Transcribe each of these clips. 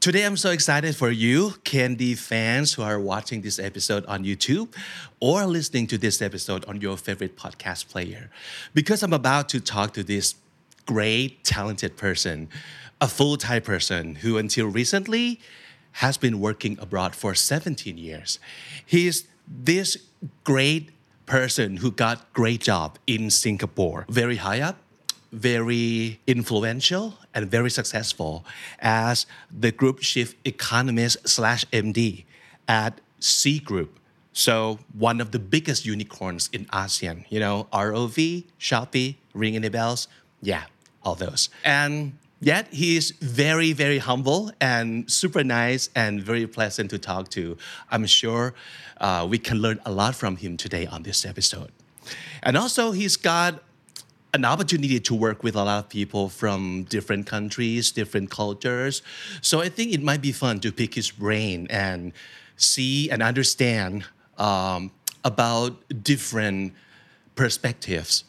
Today I'm so excited for you, Candy fans who are watching this episode on YouTube or listening to this episode on your favorite podcast player, because I'm about to talk to this great, talented person, a full time person who until recently has been working abroad for 17 years. He's this great person who got great job in Singapore, very high up very influential and very successful as the group chief economist slash MD at Sea Group. So one of the biggest unicorns in ASEAN, you know, ROV, Shopee, ring any bells? Yeah, all those. And yet he's very, very humble and super nice and very pleasant to talk to. I'm sure uh, we can learn a lot from him today on this episode. And also, he's got an opportunity to work with a lot of people from different countries, different cultures. So I think it might be fun to pick his brain and see and understand um, about different perspectives.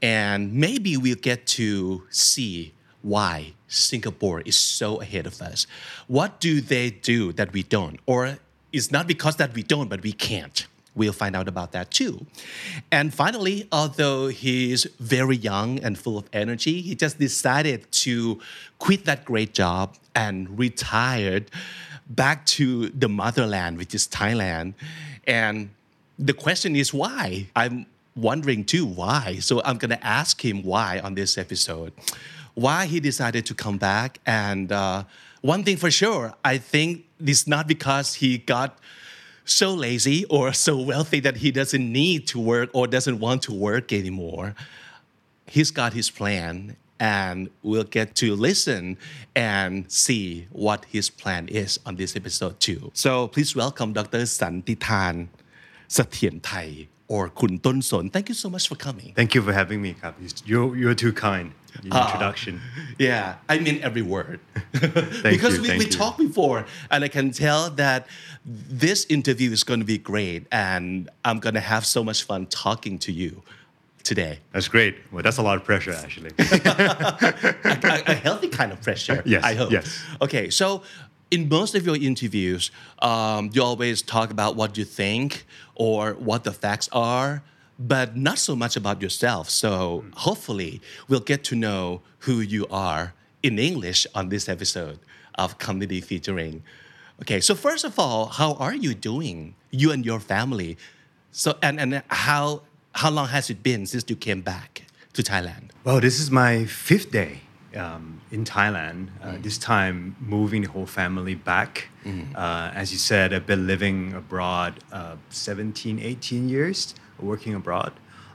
And maybe we'll get to see why Singapore is so ahead of us. What do they do that we don't? Or it's not because that we don't, but we can't. We'll find out about that too. And finally, although he's very young and full of energy, he just decided to quit that great job and retired back to the motherland, which is Thailand. And the question is why? I'm wondering too why. So I'm going to ask him why on this episode. Why he decided to come back. And uh, one thing for sure, I think it's not because he got so lazy or so wealthy that he doesn't need to work or doesn't want to work anymore. He's got his plan, and we'll get to listen and see what his plan is on this episode too. So please welcome Dr. Santitan Sathian Thai or Kun Ton Son. Thank you so much for coming. Thank you for having me, Kap. You're, you're too kind. Your introduction. Yeah, I mean every word. because you, we, we you. talked before, and I can tell that this interview is going to be great, and I'm going to have so much fun talking to you today. That's great. Well, that's a lot of pressure, actually. a, a- a healthy kind of pressure. Yes, I hope. yes. Okay, so in most of your interviews, um, you always talk about what you think or what the facts are, but not so much about yourself. So hopefully, we'll get to know who you are in English on this episode of Comedy Featuring. Okay, so first of all, how are you doing, you and your family? So and and how how long has it been since you came back to Thailand? well, this is my fifth day um, in Thailand. Uh, This time, moving the whole family back. Uh, as you said, I've been living abroad uh, 17, 18 years, working abroad,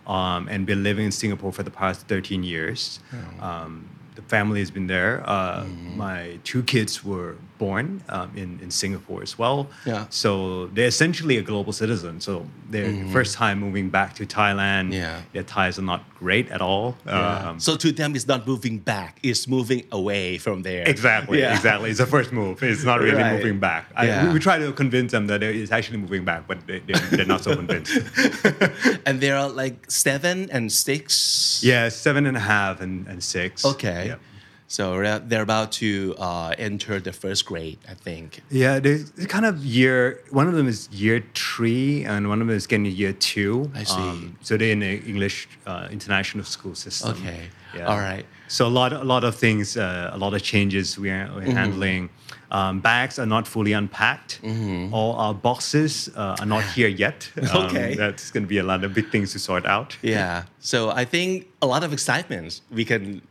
um, and been living in Singapore for the past 13 years. Um, the family has been there. Uh, My two kids were born um, in, in Singapore as well. Yeah. So they're essentially a global citizen. So they're the first time moving back to Thailand. Yeah. Their Thais are not great at all. Um, so to them, it's not moving back; it's moving away from there. Exactly, Yeah. exactly. It's the first move. It's not really Right. moving back. I, Yeah. we, we try to convince them that it's actually moving back, but they, they're, they're not so convinced. and there are like seven and six. yeah, seven and a half and, and six. Okay. Yeah. So they're- about to uh, enter the first grade, I think. Yeah, there's kind of year. One of them is year three, and one of them is getting year two. I see. so they're in the English uh, international school system. Okay. Yeah. All right. So a lot, a lot of things, uh, a lot of changes we are we're Mm-hmm. handling. Um, bags are not fully unpacked. Mm-hmm. All our boxes uh, are not here yet. Um, Okay. that's going to be a lot of big things to sort out. Yeah. So I think a lot of excitement. We can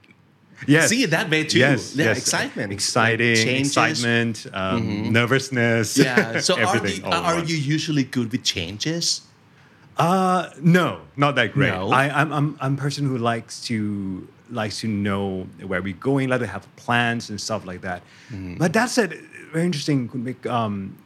Yes. see it that way too. Yes. Yeah, yes. excitement. Exciting. Changes. Mm-hmm. Excitement. Um, Nervousness. Yeah. So are all are you usually good with changes? Uh, no, not that great. No? I, I'm, I'm, I'm a person who likes to likes to know where we're going, like to have plans and stuff like that. Mm-hmm. But that said, very interesting. Um,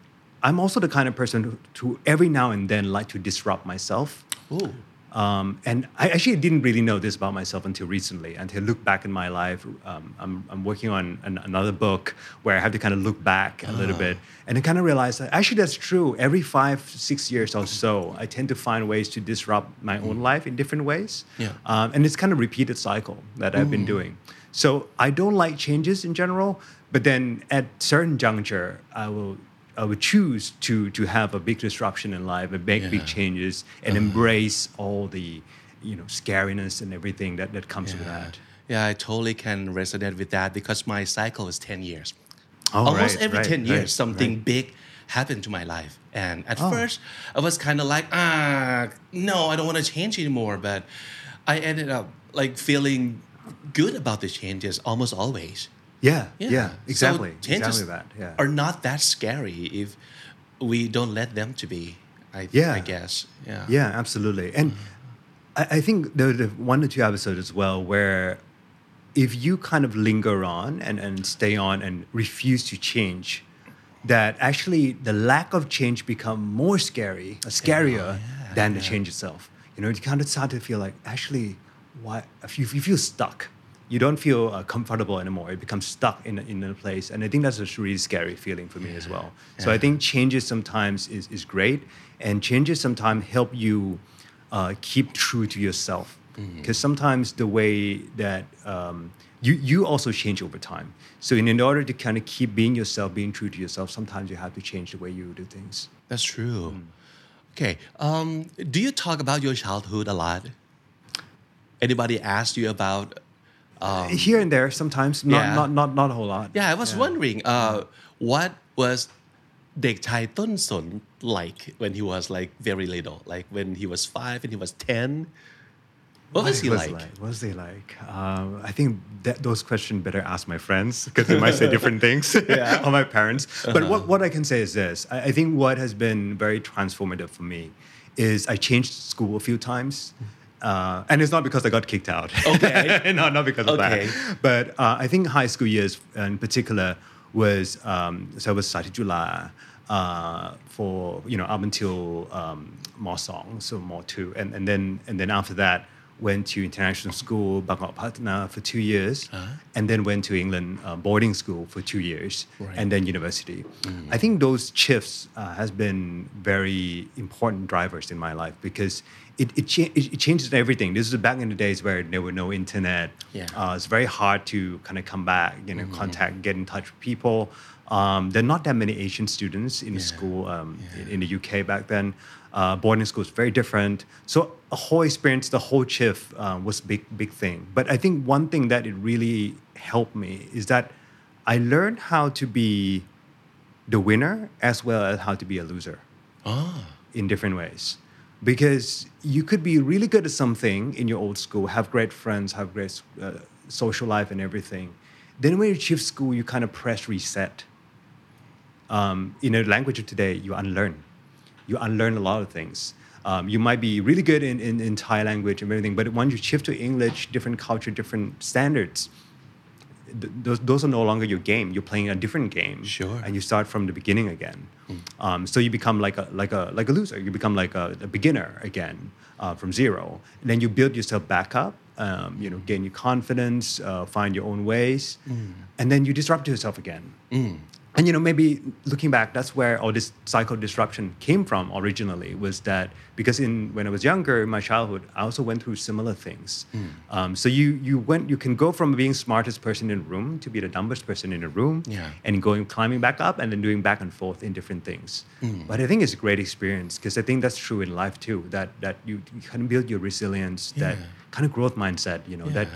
I'm also the kind of person who, who every now and then like to disrupt myself. Ooh. Um, and I actually didn't really know this about myself until recently. Until I look back in my life, um, I'm, I'm working on an, another book where I have to kind of look back a little bit, and I kind of realized that actually that's true. Every five, six years or so, I tend to find ways to disrupt my own life in different ways. Yeah. Um, and it's kind of repeated cycle that I've been doing. So I don't like changes in general, but then at certain juncture, I will I would choose to to have a big disruption in life and make big changes and embrace all the you know scariness and everything that, that comes with that. Yeah, I totally can resonate with that because my cycle is 10 years. Oh, Almost right, every right, 10 years, right, something big happened to my life. And at Oh. first, I was kind of like, ah, no, I don't want to change anymore. But I ended up like feeling good about the changes almost always. Yeah, yeah, So exactly, changes exactly that. Yeah, are not that scary if we don't let them to be. I, Yeah. I guess. Yeah. Yeah, absolutely. And I, I think there were one or two episodes as well where if you kind of linger on and, and stay on and refuse to change, that actually the lack of change become more scary, uh, scarier than the change itself. You know, you kind of start to feel like actually, why if you, if you feel stuck, you don't feel uh, comfortable anymore. It becomes stuck in a, in a place, and I think that's a really scary feeling for me as well. So I think changes sometimes is, is great, and changes sometimes help you uh, keep true to yourself. Because sometimes the way that um, you you also change over time. So in, in order to kind of keep being yourself, being true to yourself, sometimes you have to change the way you do things. That's true. Okay. Um, do you talk about your childhood a lot? Anybody asked you about? Um, Here and there, sometimes, not, yeah. not, not, not a whole lot. Yeah, I was yeah. wondering uh, what was Dek Chai Tun like when he was like very little, like when he was five and he was 10? What, what was he was like? like? What was they like? Um, I think that those questions better ask my friends because they might say different things or my parents. But uh-huh. what, what I can say is this I, I, think what has been very transformative for me is I changed school a few times. Uh, and it's not because I got kicked out. Okay. no, not because of Okay. that. But uh, I think high school years in particular was um, so I was Satit Chula uh, for you know up until um, Mo Song, so Mo two, and and then and then after that went to international school Bangkok Patana for two years, and then went to England uh, boarding school for two years, Right. and then university. I think those shifts uh, has been very important drivers in my life because. It, it, cha- it, changes everything. This is back in the days where there were no internet. Yeah. Uh, it's very hard to kind of come back, you know, contact, get in touch with people. Um, there are not that many Asian students in the school um, in, in the UK back then. Uh, boarding school is very different. So a whole experience, the whole shift uh, was big, big thing. But I think one thing that it really helped me is that I learned how to be the winner as well as how to be a loser Ah, in different ways. Because you could be really good at something in your old school, have great friends, have great uh, social life and everything. Then when you shift school, you kind of press reset. Um, in the language of today, you unlearn. You unlearn a lot of things. Um, you might be really good in, in, in Thai language and everything, but once you shift to English, different culture, different standards, th- those, those are no longer your game. You're playing a different game. Sure. And you start from the beginning again. Um, so you become like a like a like a loser. You become like a, a beginner again uh, from zero. And then you build yourself back up. Um, you know, gain your confidence, uh, find your own ways, and then you disrupt yourself again. And you know, maybe looking back, that's where all this cycle disruption came from originally. Was that because in when I was younger, in my childhood, I also went through similar things. Um, so you you went you can go from being smartest person in the room to be the dumbest person in the room, Yeah. and going climbing back up and then doing back and forth in different things. But I think it's a great experience because I think that's true in life too. That that you, you kind of build your resilience, that Yeah. kind of growth mindset. You know that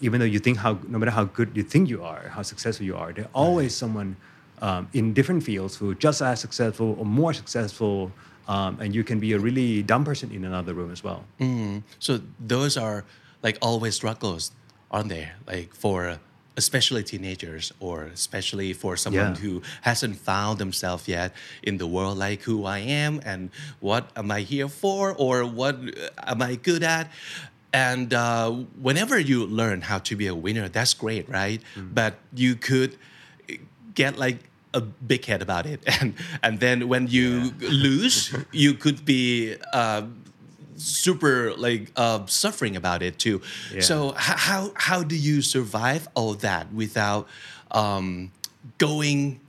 even though you think how no matter how good you think you are, how successful you are, there's always someone um, in different fields who are just as successful or more successful, um, and you can be a really dumb person in another room as well. Mm. so those are like always struggles, aren't they? Like for especially teenagers or especially for someone Yeah. who hasn't found themselves yet in the world, like who I am and what am I here for or what uh, am I good at. And uh, whenever you learn how to be a winner, that's great, right? But you could get like a big head about it, and and then when you lose, you could be. Uh, super like uh, suffering about it too Yeah. so how how do you survive all that without um, going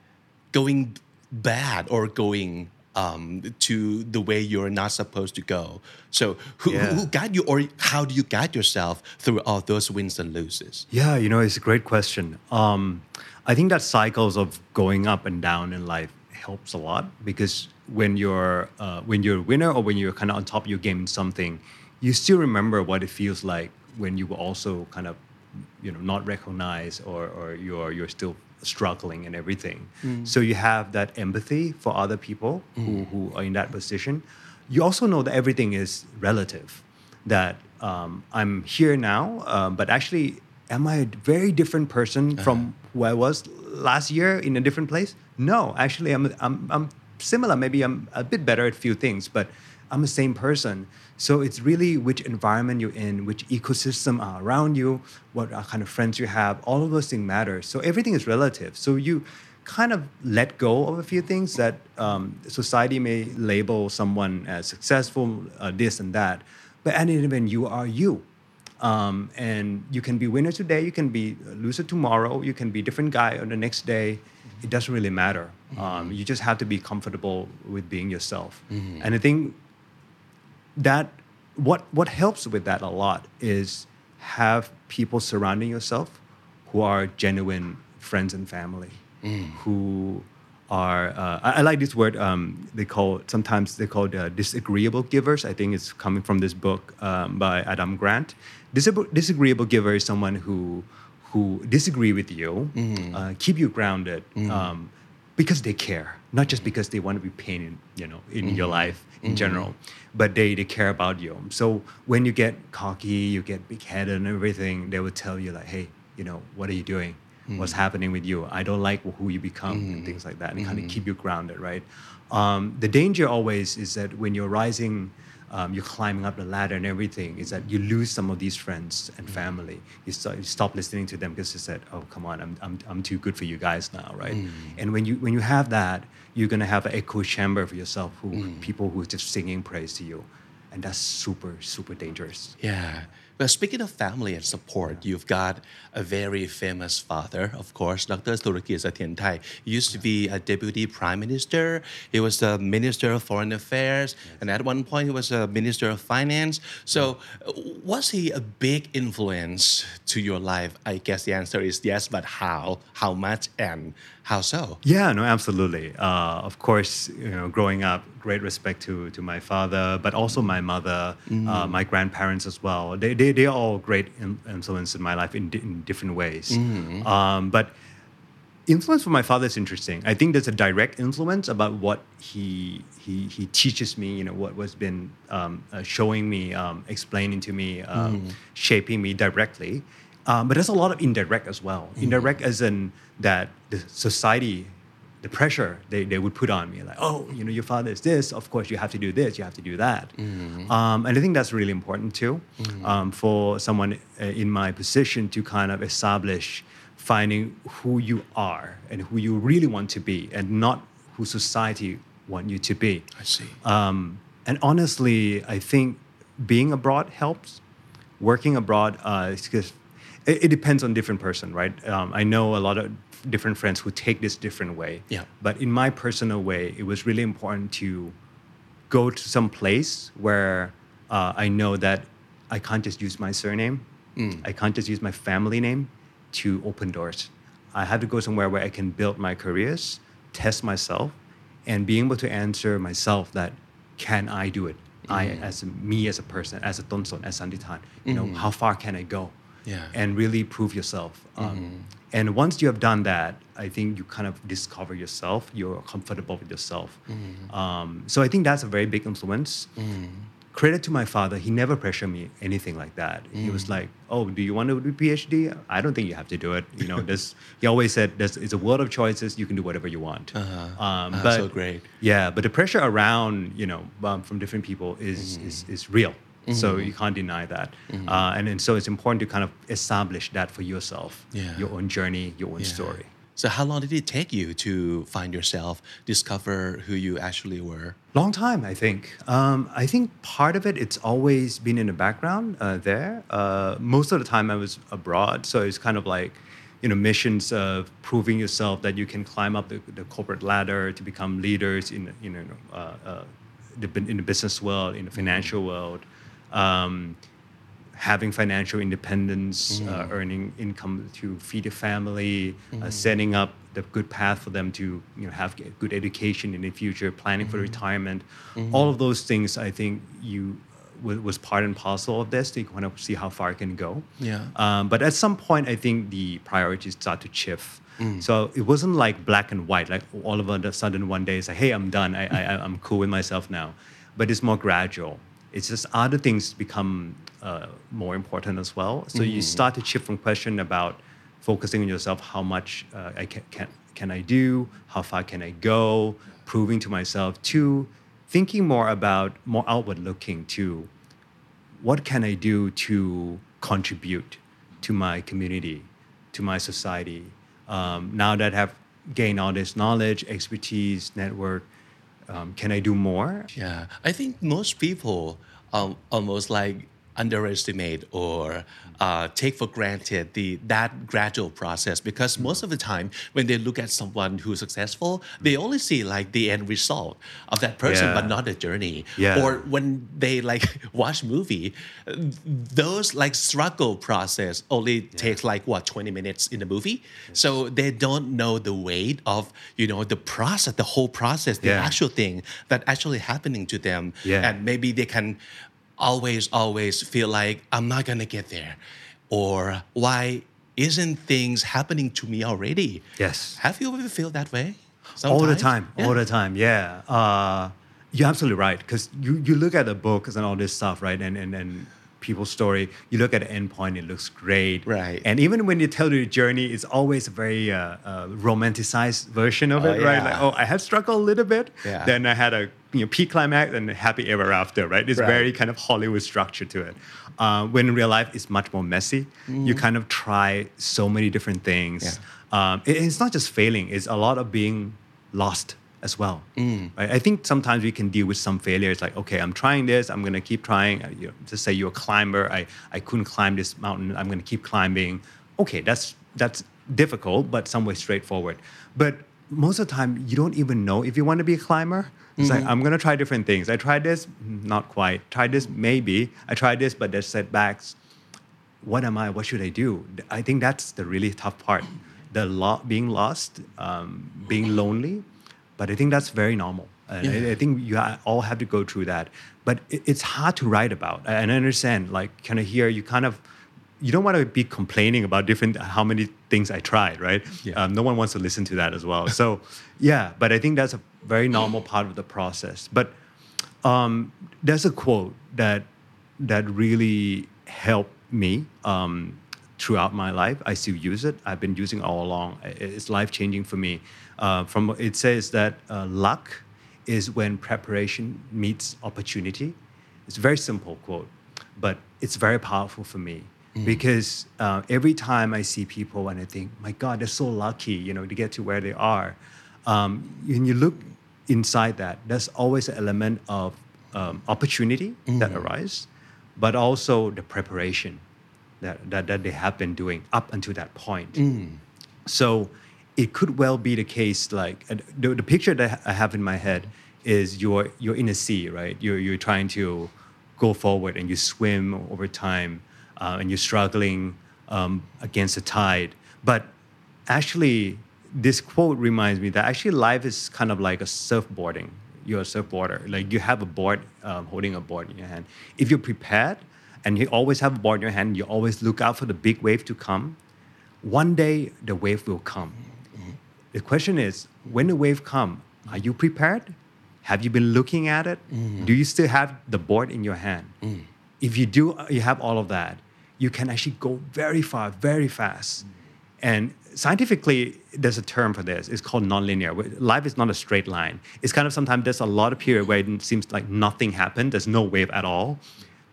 going bad or going um, to the way you're not supposed to go. So who, Yeah. who, guide you or how do you guide yourself through all those wins and loses? Yeah, you know, it's a great question. Um, I think that cycles of going up and down in life helps a lot because when you're uh, when you're a winner or when you're kind of on top of your game in something, you still remember what it feels like when you were also kind of you know not recognized or, or you're you're still struggling and everything. So you have that empathy for other people who, who are in that position. You also know that everything is relative. That um, I'm here now, um, but actually, am I a very different person from who I was last year in a different place? No, actually, I'm, I'm, I'm similar. Maybe I'm a bit better at a few things, but I'm the same person. So it's really which environment you're in, which ecosystem are around you, what uh, kind of friends you have. All of those things matter. So everything is relative. So you kind of let go of a few things that um, society may label someone as successful, uh, this and that. But at any event, you are you. Um, and you can be winner today, you can be loser tomorrow, you can be different guy on the next day. It doesn't really matter. Um, you just have to be comfortable with being yourself. And I think that what what helps with that a lot is have people surrounding yourself who are genuine friends and family who are uh, I, I like this word um, they call sometimes they call uh, disagreeable givers. I think it's coming from this book um, by adam grant. Disab- disagreeable giver is someone who who disagree with you uh, keep you grounded um, because they care, not just because they want to be pain in, you know, in your life in general, but they, they care about you. So when you get cocky, you get big headed and everything, they will tell you like, hey, you know, what are you doing? What's hmm. happening with you? I don't like who you become and hmm. things like that, and kind of hmm. keep you grounded, right? Um, the danger always is that when you're rising, um, you're climbing up the ladder and everything, is that you lose some of these friends and mm. family. You, start, you stop listening to them because you said, "Oh, come on, I'm, I'm, I'm too good for you guys now, right?" Mm. And when you when you have that, you're gonna have an echo chamber for yourself, who mm. people who are just singing praise to you, and that's super super dangerous. Yeah. Well, speaking of family and support, you've got a very famous father, of course, Dr. Surakiart Sathirathai. He used to be a deputy prime minister. He was the minister of foreign affairs, and at one point he was a minister of finance. So, was he a big influence to your life? I guess the answer is yes, but how? How much and how so? Yeah, no, absolutely. Uh, of course, you know, growing up, great respect to to my father, but also my mother, uh, my grandparents as well. They they they are all great influence in my life in, di- in different ways. Um, but influence from my father is interesting. I think there's a direct influence about what he he he teaches me. You know, what was been um, uh, showing me, um, explaining to me, um, shaping me directly. Um, but there's a lot of indirect as well. Indirect as in that the society, the pressure they, they would put on me, like, oh, you know, your father is this. Of course, you have to do this. You have to do that. Um, and I think that's really important too, um, for someone uh, in my position to kind of establish finding who you are and who you really want to be, and not who society want you to be. I see. Um, and honestly, I think being abroad helps. Working abroad, uh, it, it depends on different person, right? Um, I know a lot of different friends who take this different way. Yeah. But in my personal way, it was really important to go to some place where uh, I know that I can't just use my surname. Mm. I can't just use my family name to open doors. I have to go somewhere where I can build my careers, test myself, and being able to answer myself that can I do it? I mm. as a, me as a person, as a Tonson, as Santitarn, you know, mm-hmm. how far can I go? Yeah. And really prove yourself. Um, And once you have done that, I think you kind of discover yourself. You're comfortable with yourself. Um, so I think that's a very big influence. Credit to my father, he never pressured me anything like that. He was like, "Oh, do you want to do PhD? I don't think you have to do it." You know, there's, he always said, "There's it's a world of choices. You can do whatever you want." Uh-huh. Um, Ah, but so great. yeah, but the pressure around, you know, um, from different people is Mm-hmm. is, is real. So you can't deny that, uh, and, and so it's important to kind of establish that for yourself, Yeah. your own journey, your own Yeah. story. So how long did it take you to find yourself, discover who you actually were? Long time, I think. Um, I think part of it, it's always been in the background uh, there. Uh, most of the time, I was abroad, so it's kind of like, you know, missions of proving yourself that you can climb up the, the corporate ladder to become leaders in, you know, uh, uh, in the business world, in the financial world. Um, having financial independence, uh, earning income to feed a family, uh, setting up the good path for them to you know have a good education in the future, planning for retirement, all of those things. I think you was, was part and parcel of this to kind of see how far it can go. Yeah. Um, but at some point, I think the priorities start to shift. So it wasn't like black and white, like all of a sudden one day it's like, hey, I'm done. I, I, I'm cool with myself now. But it's more gradual. It's just other things become uh, more important as well. So you start to shift from question about focusing on yourself, how much uh, I can, can, can I do, how far can I go, proving to myself, to thinking more about, more outward looking to what can I do to contribute to my community, to my society? Um, now that I've gained all this knowledge, expertise, network, um, can I do more? Yeah, I think most people um, almost like underestimate or uh, take for granted the that gradual process because most of the time when they look at someone who's successful, they only see like the end result of that person, Yeah. but not the journey. Yeah. Or when they like watch movie, those like struggle process only takes like what 20 minutes in the movie. So they don't know the weight of you know the process, the whole process, the Yeah. actual thing that actually happening to them Yeah. and maybe they can always always feel like i'm not gonna get there or why isn't things happening to me already Yes. have you ever feel that way all the time Yeah. all the time yeah uh, you're absolutely right because you, you look at the books and all this stuff right and, and, and people's story you look at the endpoint, it looks great Right. and even when you tell the journey it's always a very uh, uh, romanticized version of Oh, it right like oh i had struggled a little bit Yeah. then i had a you know peak climax and happy ever after right it's Right. very kind of hollywood structure to it uh, when in real life it's much more messy you kind of try so many different things Mm. Yeah. um, it- it's not just failing it's a lot of being lost as well. Right? i think sometimes we can deal with some failures like okay i'm trying this i'm going to keep trying. Uh, you know, just say you're a climber I, I couldn't climb this mountain i'm going to keep climbing. Okay that's that's difficult but somewhat straightforward. But most of the time you don't even know if you want to be a climber. It's like i'm going to try different things. I tried this Mm, not quite. Tried this maybe. I tried this but there's setbacks. What am I? What should I do? I think that's the really tough part. The lo- being lost, um, being lonely, but I think that's very normal. And I, I think you all have to go through that. But it, it's hard to write about. And I understand, like, kind of here, you kind of, you don't want to be complaining about different, how many things I tried, right? Yeah. Um, no one wants to listen to that as well. So, yeah, but I think that's a very normal part of the process. But um, there's a quote that that really helped me um, throughout my life. I still use it. I've been using it all along. It's life changing for me. Uh, from it says that uh, luck is when preparation meets opportunity. It's a very simple quote, but it's very powerful for me because uh, every time I see people and I think, my God, they're so lucky, you know, to get to where they are. Um, when you look inside that, there's always an element of um, opportunity that arises, but also the preparation that, that, that they have been doing up until that point. So it could well be the case. Like the, the picture that I have in my head is you're you're in a sea, right? You're you're trying to go forward and you swim over time, uh, and you're struggling um, against the tide. But actually, this quote reminds me that actually life is kind of like a surfboarding. You're a surfboarder. Like you have a board, um, holding a board in your hand. If you're prepared and you always have a board in your hand, you always look out for the big wave to come one day the wave will come. The question is, when the wave come, are you prepared? Have you been looking at it? Do you still have the board in your hand? If you do, uh, you have all of that, you can actually go very far, very fast. And scientifically, there's a term for this. It's called nonlinear. Life is not a straight line. It's kind of sometimes there's a lot of period where it seems like nothing happened. There's no wave at all.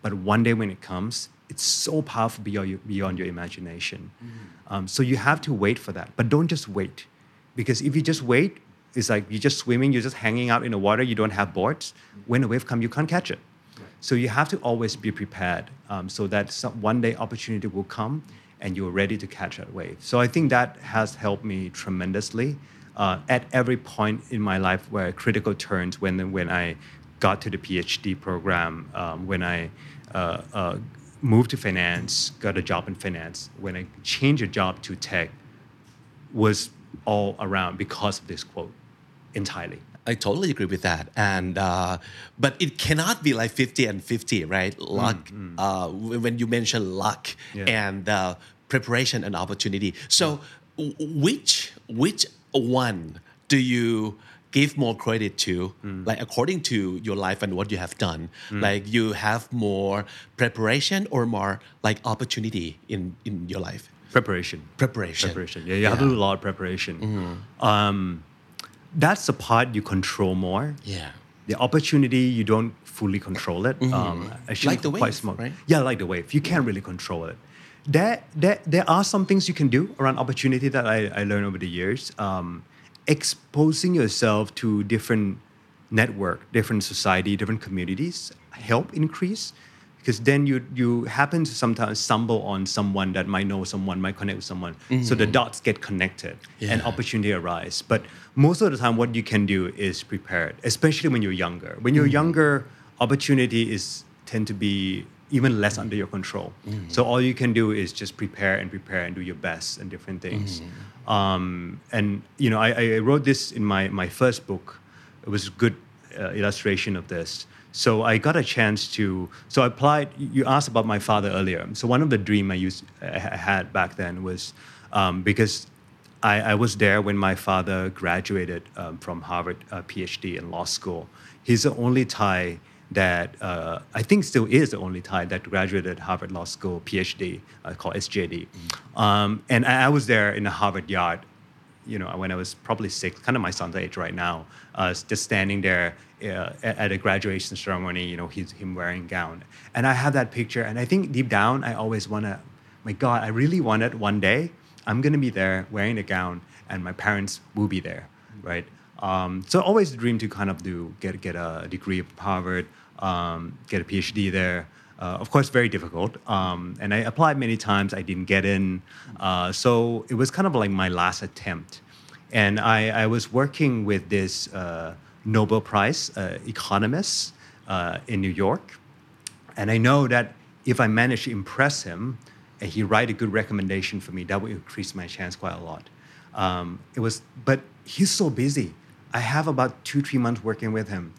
But one day when it comes, it's so powerful beyond your, beyond your imagination. Um, so you have to wait for that. But don't just wait. because if you just wait, it's like you're just swimming, you're just hanging out in the water, you don't have boards. When the wave comes, you can't catch it. So you have to always be prepared um, so that some, one day opportunity will come and you're ready to catch that wave. So I think that has helped me tremendously uh, at every point in my life where critical turns when when I got to the PhD program, um, when I uh, uh, moved to finance, got a job in finance, when I changed a job to tech, was all around because of this quote entirely. I totally agree with that. And uh, but it cannot be like 50 and 50, right? Luck. Uh, when you mention luck Yeah. and uh, preparation and opportunity. So w- which which one do you give more credit to like according to your life and what you have done like you have more preparation or more like opportunity in in your life Preparation. preparation Preparation. Yeah, you have to do a lot of preparation. Um, that's the part you control more. yeah The opportunity you don't fully control it. Um, actually Like the quite wave, smart. right? Yeah, like the wave. You can't really control it. There, there, there are some things you can do around opportunity that I, I learned over the years. Um, exposing yourself to different network, different society, different communities help increase because then you you happen to sometimes stumble on someone that might know someone, might connect with someone. So the mm-hmm. dots get connected and opportunity arise. But most of the time, what you can do is prepared, especially when you're younger. When you're mm-hmm. younger, opportunity is tend to be even less under your control. So all you can do is just prepare and prepare and do your best and different things. Um, and you know, I, I wrote this in my my first book. It was a good uh, illustration of this. So I got a chance to. So I applied. You asked about my father earlier. So one of the dream I used I had back then was um, because I, I was there when my father graduated um, from Harvard uh, PhD in law school. He's the only Thai that uh, I think still is the only Thai that graduated Harvard Law School PhD uh, called SJD. Um, and I, I was there in the Harvard yard you know, when I was probably six, kind of my son's age right now, uh, just standing there uh, at, at a graduation ceremony, you know, he's him wearing gown. And I have that picture, and I think deep down, I always want to, my God, I really wanted one day, I'm going to be there wearing a gown, and my parents will be there, right? Um, so always dream to kind of do, get, get a degree at Harvard, um, get a PhD there. Uh, of course, very difficult. Um, and I applied many times. I didn't get in. Uh, so it was kind of like my last attempt. And I, I was working with this uh, Nobel Prize uh, economist uh, in New York. And I know that if I manage to impress him and he write a good recommendation for me, that will increase my chance quite a lot. Um, it was, but he's so busy. I have about two, three months working with him,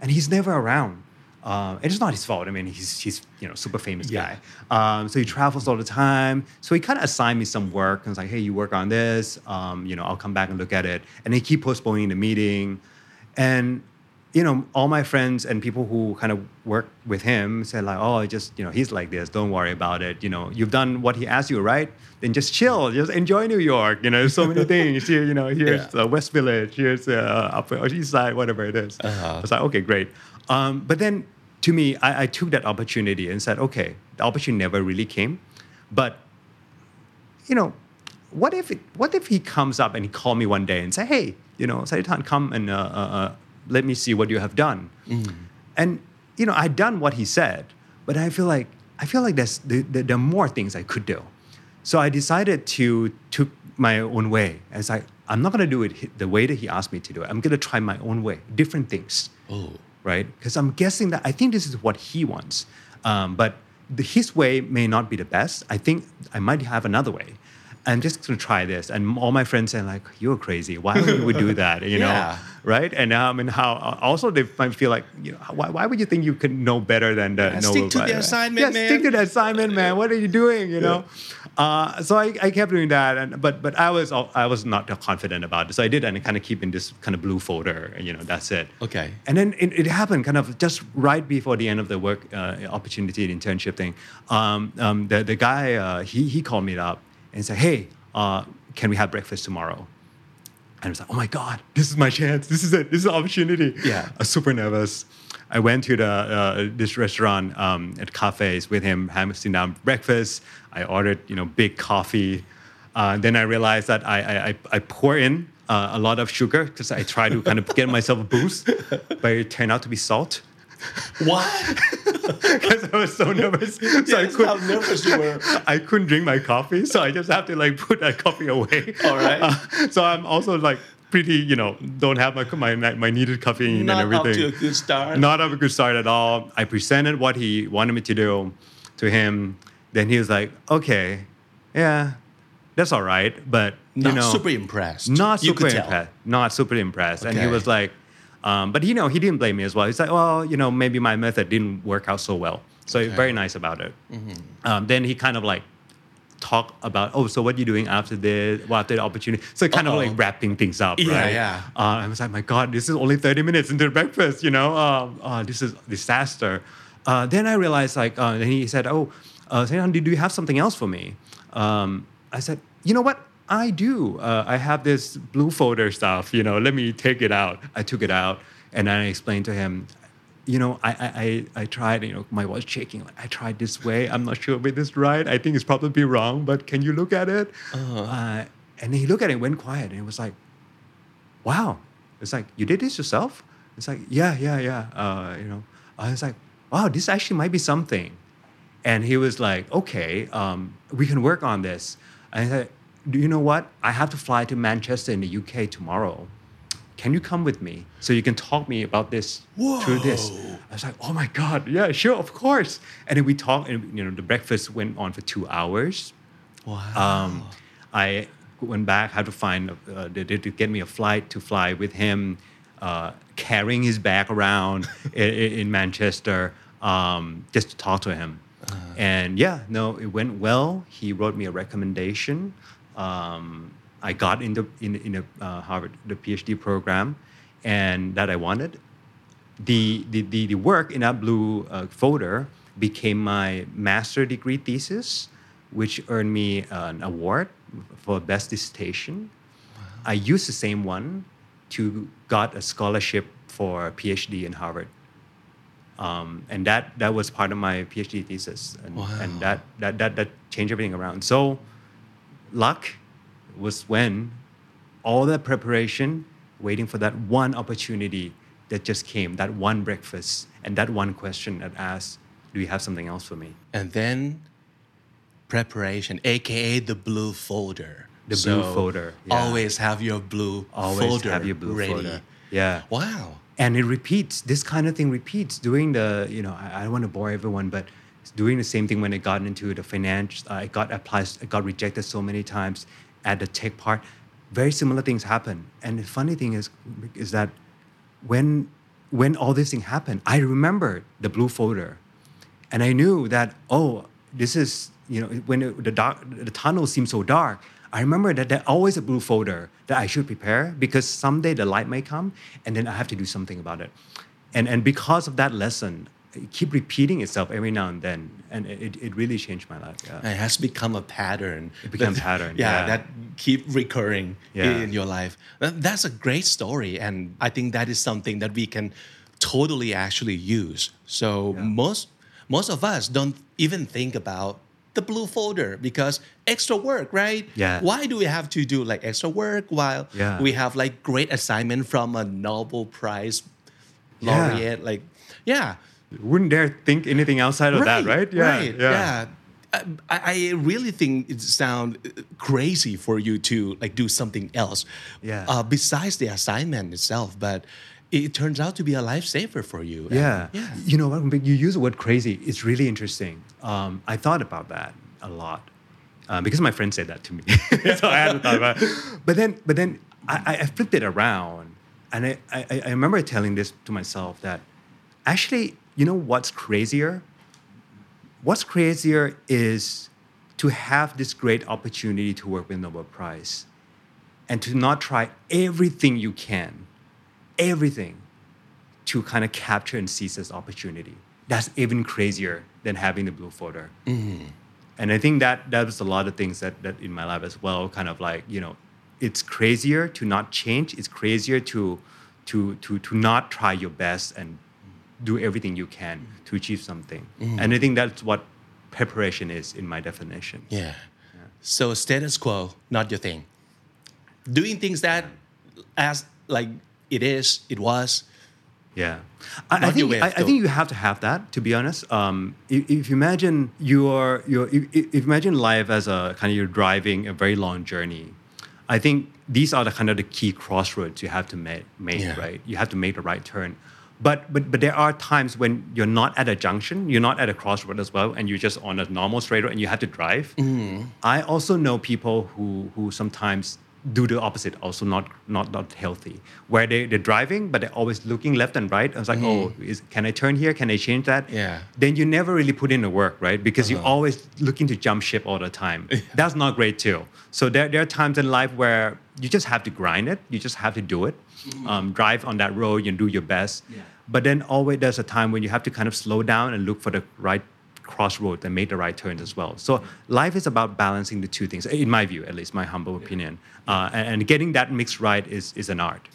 and he's never around. Uh, and it's not his fault. I mean, he's he's you know super famous Yeah. guy. Um, so he travels all the time. So he kind of assigned me some work and was like, "Hey, you work on this. Um, you know, I'll come back and look at it." And they keep postponing the meeting, and you know, all my friends and people who kind of work with him said like, "Oh, just you know, he's like this. Don't worry about it. You know, you've done what he asked you, right? Then just chill. Just enjoy New York. You know, there's so many things here. You know, here's Yeah. uh, West Village. Here's uh, Upper East Side, whatever it is. Uh-huh. I was like, okay, great. Um, but then to me, I, I took that opportunity and said, okay, the opportunity never really came, but you know, what if it, what if he comes up and he called me one day and say, hey, you know, Saitan, come and uh, uh, uh, let me see what you have done. And you know, I'd done what he said, but I feel like I feel like there's there, there there are more things I could do. So I decided to took my own way. It's like I'm not gonna do it the way that he asked me to do it. I'm gonna try my own way, different things oh right? Because I'm guessing that I think this is what he wants, um, but the, his way may not be the best. I think I might have another way. I'm just gonna try this, and all my friends say like, "You're crazy. Why would you do that?" You Yeah. know, right? And um, and how also they might feel like, you know, why, why would you think you could know better than the Yeah, Nobel stick to the Prize, right? assignment, yeah, man. stick to the assignment, man. What are you doing? You know. Uh, so I, I kept doing that, and but but I was I was not confident about it. So I did, and I kind of keep in this kind of blue folder, and you know that's it. Okay. And then it, it happened kind of just right before the end of the work uh, opportunity internship thing. Um, um, the, the guy, uh, he, he called me up and say, hey, uh, can we have breakfast tomorrow? And I was like, oh my God, this is my chance. This is it. This is an opportunity. Yeah. I was super nervous. I went to the uh, this restaurant um, at cafes with him, having sitting down breakfast. I ordered, you know, big coffee. Uh, then I realized that I, I, I- I pour in uh, a lot of sugar because I try to kind of get myself a boost, but it turned out to be salt. What? Because I was so nervous, so I Yes, how couldn't. nervous you were. I couldn't drink my coffee, so I just have to like put that coffee away. All right. Uh, so I'm also like pretty, you know, don't have my my, my needed caffeine Not and up everything. to a good start. Not have a good start at all. I presented what he wanted me to do to him. Then he was like, "Okay, yeah, that's all right," but you Not know, super impressed. not super impressed. Not super impressed. And he was like, um, but you know, he didn't blame me as well. He's like, well, you know, maybe my method didn't work out so well. So he's very nice about it. Mm-hmm. Um, then he kind of like talk about, oh, so what are you doing after this? What after the opportunity? So kind Uh-oh. of like wrapping things up, Yeah, right? yeah. Uh, I was like, my God, this is only 30 minutes into breakfast, you know? Um, uh, this is disaster. Uh, then I realized, like, uh, then he said, oh, uh, do you have something else for me? Um, I said, you know what? I do. Uh, I have this blue folder stuff, you know, let me take it out. I took it out and then I explained to him, you know, I, I, I, tried, you know, my was shaking. Like, I tried this way. I'm not sure if this right. I think it's probably wrong, but can you look at it? uh and he looked at it went quiet and it was like, wow. It's like, you did this yourself? It's like, yeah, yeah, yeah. Uh, you know, I was like, wow, this actually might be something. And he was like, okay, um, we can work on this. And I said, do you know what? I have to fly to Manchester in the UK tomorrow. Can you come with me so you can talk me about this through this? I was like, oh my God, yeah, sure, of course. And then we talked, and you know, the breakfast went on for two hours. Wow. Um, I went back, had to find, uh, they did to get me a flight to fly with him, uh, carrying his bag around in, in Manchester um, just to talk to him. And yeah, no, it went well. He wrote me a recommendation. Um, I got in the in, in the uh, Harvard the PhD program, and that I wanted. The the the, the work in that blue uh, folder became my master degree thesis, which earned me an award for best dissertation. I used the same one to got a scholarship for a PhD in Harvard. Um, and that that was part of my PhD thesis, and, Wow. and that, that that that changed everything around. So, luck was when all that preparation, waiting for that one opportunity that just came, that one breakfast, and that one question that asked, "Do you have something else for me?" and then preparation, aka the blue folder. The blue folder, yeah. Always have your blue Always folder have your blue ready. folder. Yeah. Wow. and it repeats this kind of thing repeats doing the you know i, I don't want to bore everyone but doing the same thing when i got into the finance uh, i got applied i got rejected so many times at the tech part very similar things happen and the funny thing is is that when when all this thing happened i remembered the blue folder and I knew that oh, this is you know when it, the dark the tunnel seems so dark. I remember that there's always a blue folder that I should prepare because someday the light may come, and then I have to do something about it. And and because of that lesson, it keep repeating itself every now and then, and it, it really changed my life. Yeah. It has become a pattern. It became that- pattern, Yeah, yeah. that keep recurring Yeah. in your life. That's a great story, and I think that is something that we can totally actually use. So most most of us don't even think about the blue folder because extra work, right? Yeah. Why do we have to do like extra work while Yeah. we have like great assignment from a Nobel Prize Yeah. laureate? Like, yeah. Wouldn't dare think anything outside of that, right? Yeah, Right. Yeah. I, I really think it sounds crazy for you to like do something else, Yeah. uh, besides the assignment itself. But it turns out to be a lifesaver for you. And- Yeah. yeah. You know, when you use the word crazy, it's really interesting. Um, I thought about that a lot um, because my friend said that to me. so I had to thought about it. But then, but then I, I- I flipped it around. And I, I, I remember telling this to myself that actually, you know what's crazier? What's crazier is to have this great opportunity to work with Nobel Prize and to not try everything you can, everything to kind of capture and seize this opportunity. That's even crazier than having the blue folder. Mm-hmm. And I think that that was a lot of things that, that in my life as well, kind of like, you know, it's crazier to not change. It's crazier to to to to not try your best and do everything you can to achieve something. And I think that's what preparation is in my definition. Yeah. So status quo, not your thing. Doing things that as like it is, it was. Yeah, I, I think I, I think you have to have that. To be honest, um, if, if you imagine your your if, if you imagine life as a kind of you're driving a very long journey, I think these are the kind of the key crossroads you have to make. make Yeah. Right, you have to make the right turn. But, but but there are times when you're not at a junction, you're not at a crossroad as well, and you're just on a normal straight road and you have to drive. Mm-hmm. I also know people who who sometimes do the opposite, also not not not healthy, where they they're driving but they're always looking left and right. I was like, oh, is, can I turn here? Can I change that? Yeah. Then you never really put in the work, right? Because you're always looking to jump ship all the time. That's not great too. So there there are times in life where you just have to grind it. You just have to do it. Um, drive on that road and do your best. But then always there's a time when you have to kind of slow down and look for the right crossroad and make the right turns as well. So life is about balancing the two things, in my view, at least my humble opinion. Uh, and, getting that mix right is, is an art.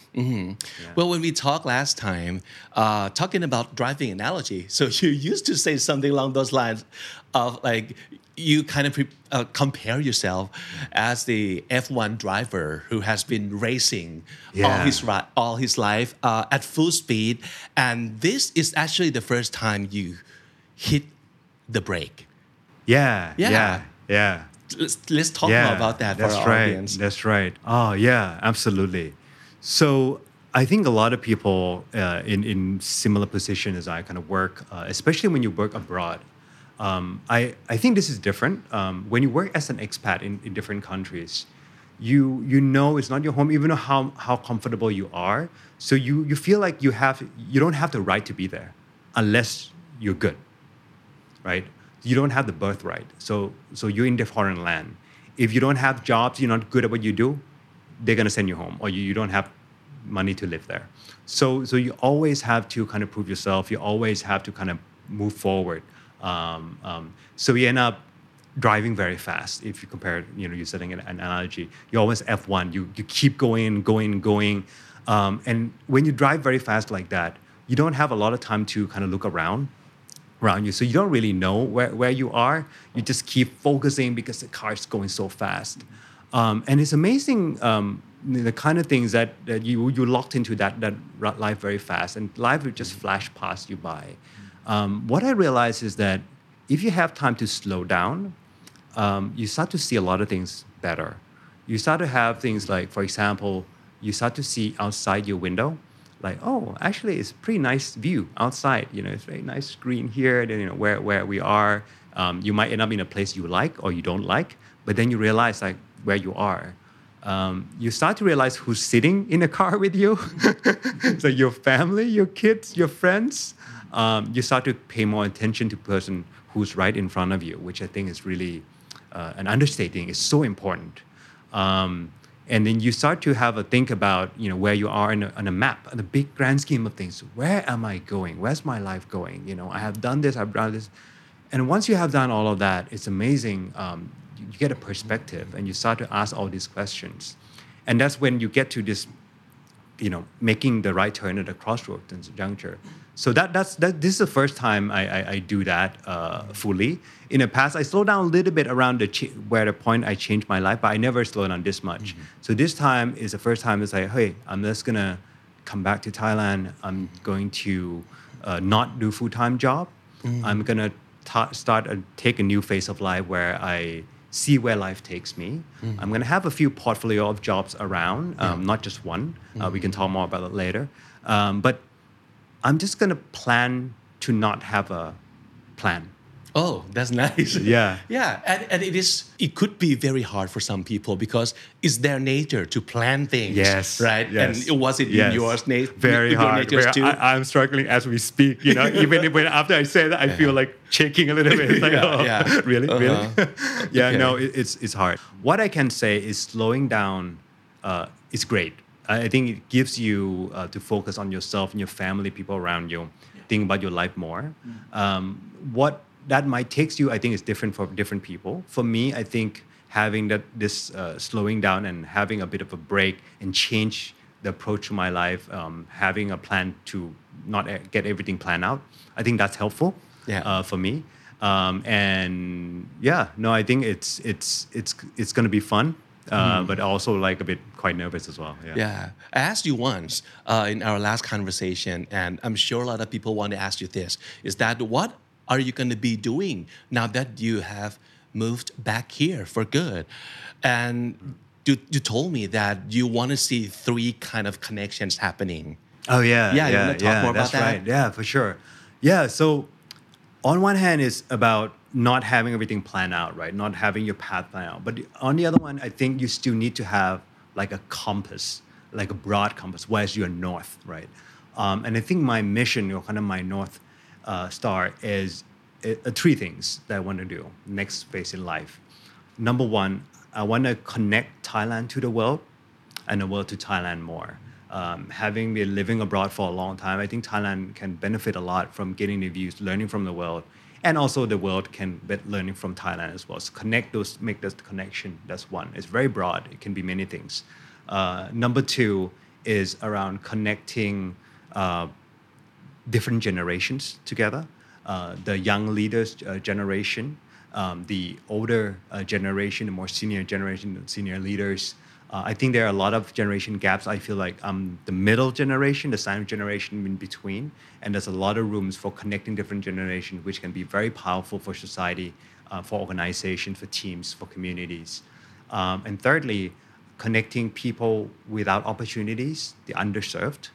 Well, when we talked last time, uh, talking about driving analogy, so you used to say something along those lines of like you kind of pre- uh, compare yourself as the F1 driver who has been racing all his ri- all his life uh, at full speed, and this is actually the first time you hit the brake. Yeah, Yeah. yeah, yeah. Let's, let's talk more about that for that's our right. audience. That's right. Oh yeah, absolutely. So I think a lot of people uh, in in similar position as I kind of work, uh, especially when you work abroad. Um, I I think this is different. Um, when you work as an expat in, in different countries, you you know it's not your home, even though how how comfortable you are. So you you feel like you have you don't have the right to be there, unless you're good right? You don't have the birthright. So, so you're in the foreign land. If you don't have jobs, you're not good at what you do, they're gonna send you home, or you, you don't have money to live there. So, so you always have to kind of prove yourself. You always have to kind of move forward. Um, um, so you end up driving very fast. If you compare, you know, you're setting an, an analogy. You always F1. You you keep going, going, going, um, and when you drive very fast like that, you don't have a lot of time to kind of look around around you. So you don't really know where, where you are. You just keep focusing because the car is going so fast. Um, and it's amazing um, the kind of things that, that you, you locked into that, that life very fast and life will just flash past you by. Um, what I realized is that if you have time to slow down, um, you start to see a lot of things better. You start to have things like, for example, you start to see outside your window, like, oh, actually, it's a pretty nice view outside. You know, it's very nice screen here. Then you know where where we are. Um, you might end up in a place you like or you don't like, but then you realize like where you are. Um, you start to realize who's sitting in the car with you. so your family, your kids, your friends. Um, you start to pay more attention to the person who's right in front of you, which I think is really uh, an understating. It's so important. Um, and then you start to have a think about you know where you are in a, on a map, on the big grand scheme of things. Where am I going? Where's my life going? You know, I have done this, I've done this, and once you have done all of that, it's amazing. Um, you, you get a perspective, and you start to ask all these questions, and that's when you get to this you know, making the right turn at the crossroads and juncture. So that that's that. This is the first time I I, I do that uh, fully. In the past, I slowed down a little bit around the ch- where the point I changed my life, but I never slowed down this much. So this time is the first time it's like, hey, I'm just gonna come back to Thailand. I'm going to uh, not do full time job. I'm gonna ta- start a, take a new phase of life where I see where life takes me. I'm going to have a few portfolio of jobs around, um, not just one. Uh, we can talk more about it later. Um, but I'm just going to plan to not have a plan. Oh, that's nice. Yeah. Yeah. And, and it is it could be very hard for some people because it's their nature to plan things. Yes. Right. Yes. And was it Yes. in yours nature? Very your hard. Very- too? I, am struggling as we speak. You know, even when after I say that, I feel like shaking a little bit. It's like, Yeah, oh, yeah. really, Uh-huh. really. yeah, Okay. no, it, it's it's hard. What I can say is slowing down uh, is great. I think it gives you uh, to focus on yourself and your family, people around you, think about your life more. Um, what that might takes you, I think, is different for different people. For me, I think having that this uh, slowing down and having a bit of a break and change the approach to my life, um, having a plan to not get everything planned out, I think that's helpful Yeah. uh, for me. Um, and yeah, no, I think it's it's it's it's going to be fun. uh, but also like a bit quite nervous as well. Yeah. Yeah. I asked you once uh, in our last conversation, and I'm sure a lot of people want to ask you this is that what are you going to be doing now that you have moved back here for good? And you, you told me that you want to see three kind of connections happening. Oh yeah, Yeah, yeah, talk yeah, more about that's that? right. Yeah, for sure. Yeah, so on one hand, it's about not having everything planned out, right? Not having your path planned out. But on the other one, I think you still need to have like a compass, like a broad compass. Where's your north, right? Um, and I think my mission, or kind of my north uh, star, is uh, three things that I want to do next phase in life. Number one, I want to connect Thailand to the world and the world to Thailand more. Um, having been living abroad for a long time, I think Thailand can benefit a lot from getting the views, learning from the world, and also the world can be learning from Thailand as well. So connect those, make this connection. That's one. It's very broad. It can be many things. Uh, number two is around connecting uh, different generations together. Uh, the young leaders uh, generation, um, the older uh, generation, the more senior generation, senior leaders. Uh, I think there are a lot of generation gaps. I feel like I'm the middle generation, the silent generation in between, and there's a lot of rooms for connecting different generations, which can be very powerful for society, uh, for organizations, for teams, for communities. Um, and thirdly, connecting people without opportunities, the underserved,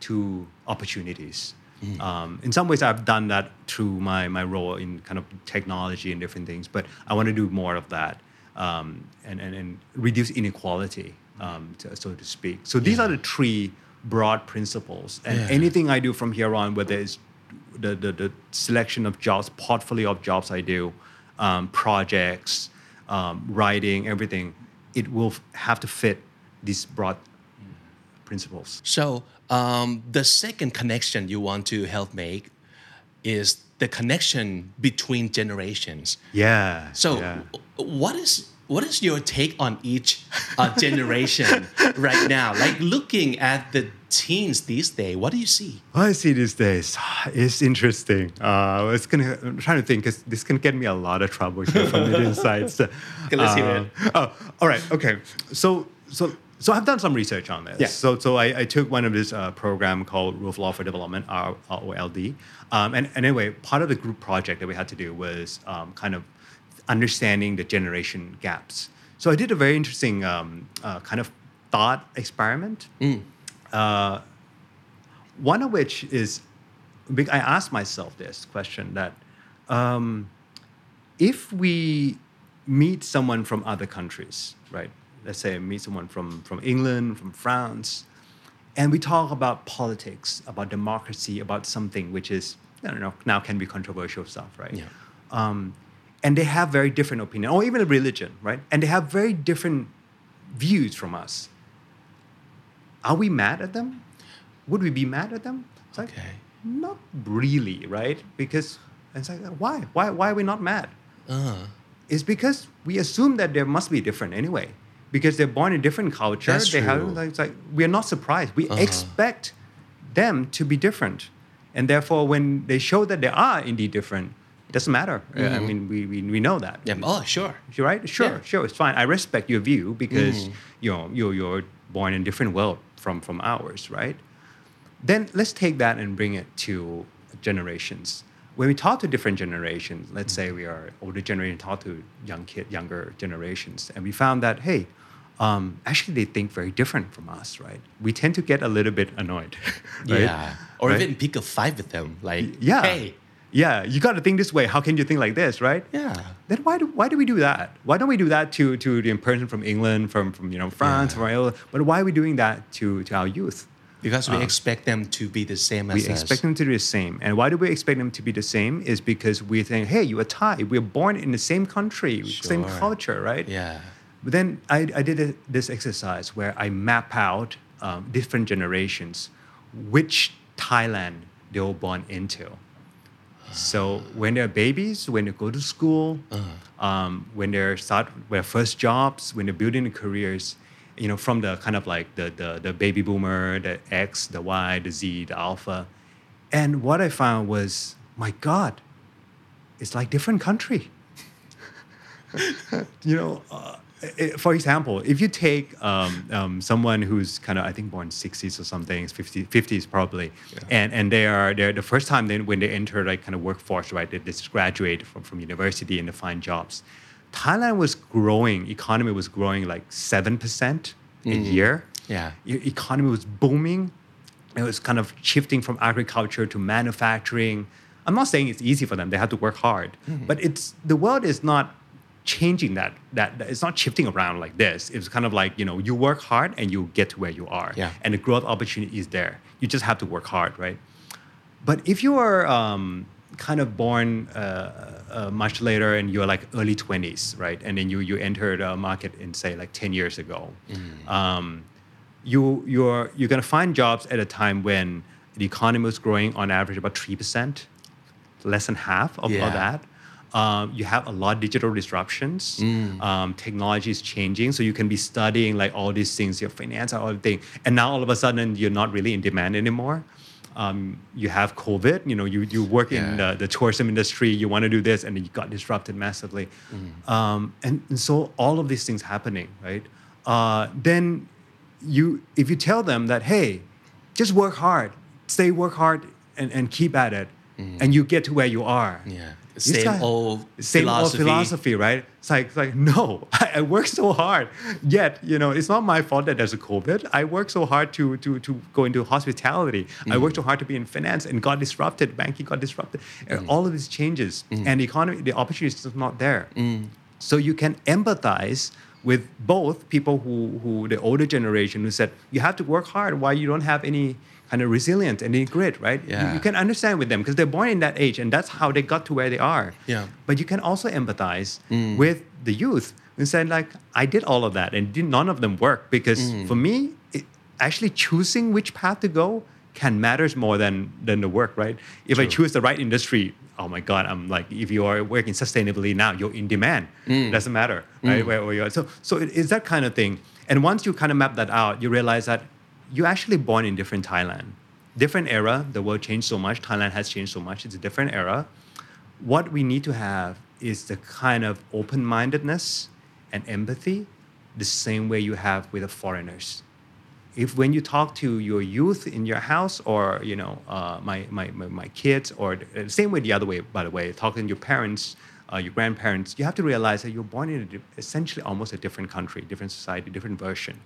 to opportunities. Um, in some ways, I've done that through my, my role in kind of technology and different things, but I want to do more of that um, and, and, and reduce inequality, um, to, so to speak. So these are the three broad principles. And Yeah. anything I do from here on, whether it's the, the, the selection of jobs, portfolio of jobs I do, um, projects, um, writing, everything, it will have to fit these broad principles. So um, the second connection you want to help make is the connection between generations. Yeah. So yeah. what is what is your take on each uh, generation right now? Like looking at the teens these days, what do you see? What I see these days is interesting. Uh, it's gonna. I'm trying to think because this can get me a lot of trouble here from the insights. Okay, let's hear it. Oh, all right. Okay. So, so, so I've done some research on this. Yeah. So, so I, I took one of this uh, program called Rule of Law for Development, R- ROLD. Um, and, and anyway, part of the group project that we had to do was um, kind of understanding the generation gaps. So I did a very interesting um, uh, kind of thought experiment. Uh, one of which is, I asked myself this question that um, if we meet someone from other countries, right? Let's say I meet someone from, from England, from France, and we talk about politics, about democracy, about something which is, I don't know, now can be controversial stuff, right? Yeah. Um, and they have very different opinion, or even a religion, right? And they have very different views from us. Are we mad at them? Would we be mad at them? It's like, Okay. not really, right? Because it's like, why? Why, why are we not mad? Uh, It's because we assume that they must be different anyway. Because they're born in different culture. That's they have like, it's like we're not surprised. We Uh-huh. expect them to be different. And therefore when they show that they are indeed different, it doesn't matter. Uh, I mean we, we, we know that. yeah. Oh, sure. You're right? Sure, Yeah. sure, it's fine. I respect your view because Mm. you know you're you're born in a different world from from ours, right? Then let's take that and bring it to generations. When we talk to different generations, let's say we are older generation talk to young kid, younger generations, and we found that hey, um, actually they think very different from us, right? We tend to get a little bit annoyed, right? Yeah. Or Right? even pick a fight with them. Like, yeah, hey, yeah, you got to think this way. How can you think like this, right? yeah. then why do why do we do that? Why don't we do that to to the person from England, from from you know France, Yeah. from Ireland? But why are we doing that to to our youth? Because we expect them to be the same as Uh, We us. expect them to do the same, and why do we expect them to be the same? Is because we think, hey, you are Thai. We're born in the same country, same culture, right? Yeah. But then I, I did a, this exercise where I map out um, different generations, which Thailand they were born into. So when they're babies, when they go to school, um, when they're start their first jobs, when they're building their careers, you know, from the kind of like the, the, the baby boomer, the X, the Y, the Z, the alpha. And what I found was, my God, it's like different country you know, uh, i- for example, if you take um, um, someone who's kind of, I think, born 60s or something, 50, 50s probably, and, and they are they're the first time then when they enter like kind of workforce, right? They, they just graduate from, from university and they find jobs. Thailand was growing, economy was growing like 7% a year. Yeah. E- economy was booming. It was kind of shifting from agriculture to manufacturing. I'm not saying it's easy for them; they have to work hard. But it's the world is not changing that, that. that- It's not shifting around like this. It's kind of like you know, you work hard and you get to where you are, Yeah. and the growth opportunity is there. You just have to work hard, right? But if you are um, kind of born uh, uh, much later and you're like early 20s, right? And then you, you enter the market in say like 10 years ago, um, you, you're, you're going to find jobs at a time when the economy was growing on average about 3%, less than half of, Yeah. that. Um, you have a lot of digital disruptions. Um, technology is changing, so you can be studying like all these things, your finance, all the thing, and now all of a sudden you're not really in demand anymore. Um, you have COVID. You know, you you work in the, the tourism industry. You want to do this, and you got disrupted massively. Um, and, and so all of these things happening, right? Uh, then you if you tell them that hey, just work hard, stay work hard, and, and keep at it, and you get to where you are. Yeah. Same guys- old same philosophy. old philosophy, right? It's like, it's like no, I, I work so hard. Yet, you know, it's not my fault that there's a COVID. I work so hard to to to go into hospitality. I mm. worked so hard to be in finance and got disrupted. Banking got disrupted. And All of these changes mm. and the economy, the opportunity is just not there. So you can empathize with both people who who the older generation who said you have to work hard while you don't have any kind of resilient and any grit, right? You- Yeah. you can understand with them because they're born in that age and that's how they got to where they are. Yeah. But you can also empathize mm. with the youth and say, like, I did all of that and did none of them work because mm. for me, it, actually choosing which path to go can matters more than than the work, right? If I choose the right industry, oh my God, I'm like, if you are working sustainably now, you're in demand. It doesn't matter, right? Where, where you are. So, so it is that kind of thing. And once you kind of map that out, you realize that you're actually born in different Thailand, different era. The world changed so much. Thailand has changed so much. It's a different era. What we need to have is the kind of open-mindedness and empathy, the same way you have with the foreigners. If when you talk to your youth in your house, or you know, uh, my, my, my my kids, or the same way the other way, by the way, talking to your parents, uh, your grandparents, you have to realize that you're born in a, di- essentially almost a different country, different society, different version.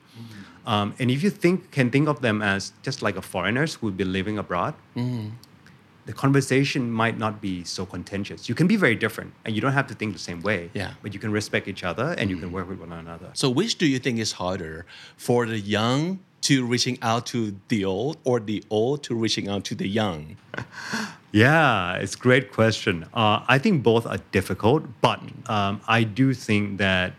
Um, and if you think can think of them as just like a foreigners who would be living abroad, the conversation might not be so contentious. You can be very different, and you don't have to think the same way. Yeah. But you can respect each other, and you can work with one another. So, which do you think is harder for the young to reaching out to the old, or the old to reaching out to the young? Yeah, it's a great question. Uh, I think both are difficult, but um, I do think that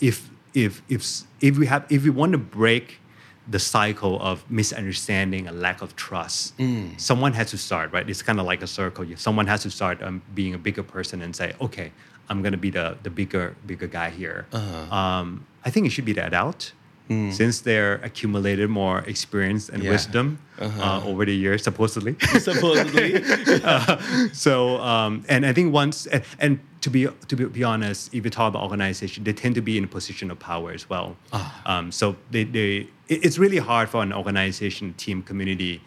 if if if if we have if we want to break the cycle of misunderstanding and lack of trust, someone has to start. Right? It's kind of like a circle. Someone has to start um, being a bigger person and say, okay, I'm gonna be the the bigger bigger guy here. Um, I think it should be the adult. Since they're accumulated more experience and Yeah. wisdom uh, over the years, supposedly. Supposedly. so um, and I think once and, and to be to be, be honest, if you talk about organization, they tend to be in a position of power as well. Um, so they, they it- it's really hard for an organization, team, community.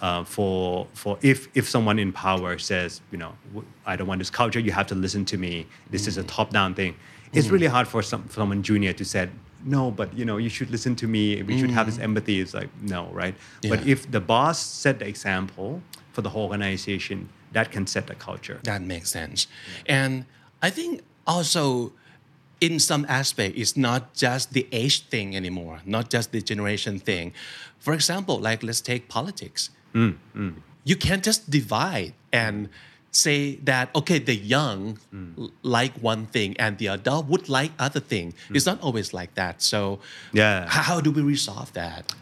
Uh, for for if if someone in power says you know I don't want this culture you have to listen to me this is a top down thing it's really hard for some for someone junior to say no but you know you should listen to me. We should have this mm. empathy. It's like no right? But if the boss set the example for the whole organization that can set the culture. That makes sense. And I think also in some aspect, it's not just the age thing anymore, not just the generation thing. For example, like let's take politics. Mm, mm. You can't just divide and say that okay the young mm. l- like one thing and the adult would like other thing mm. it's not always like that so Yeah. how, do we resolve that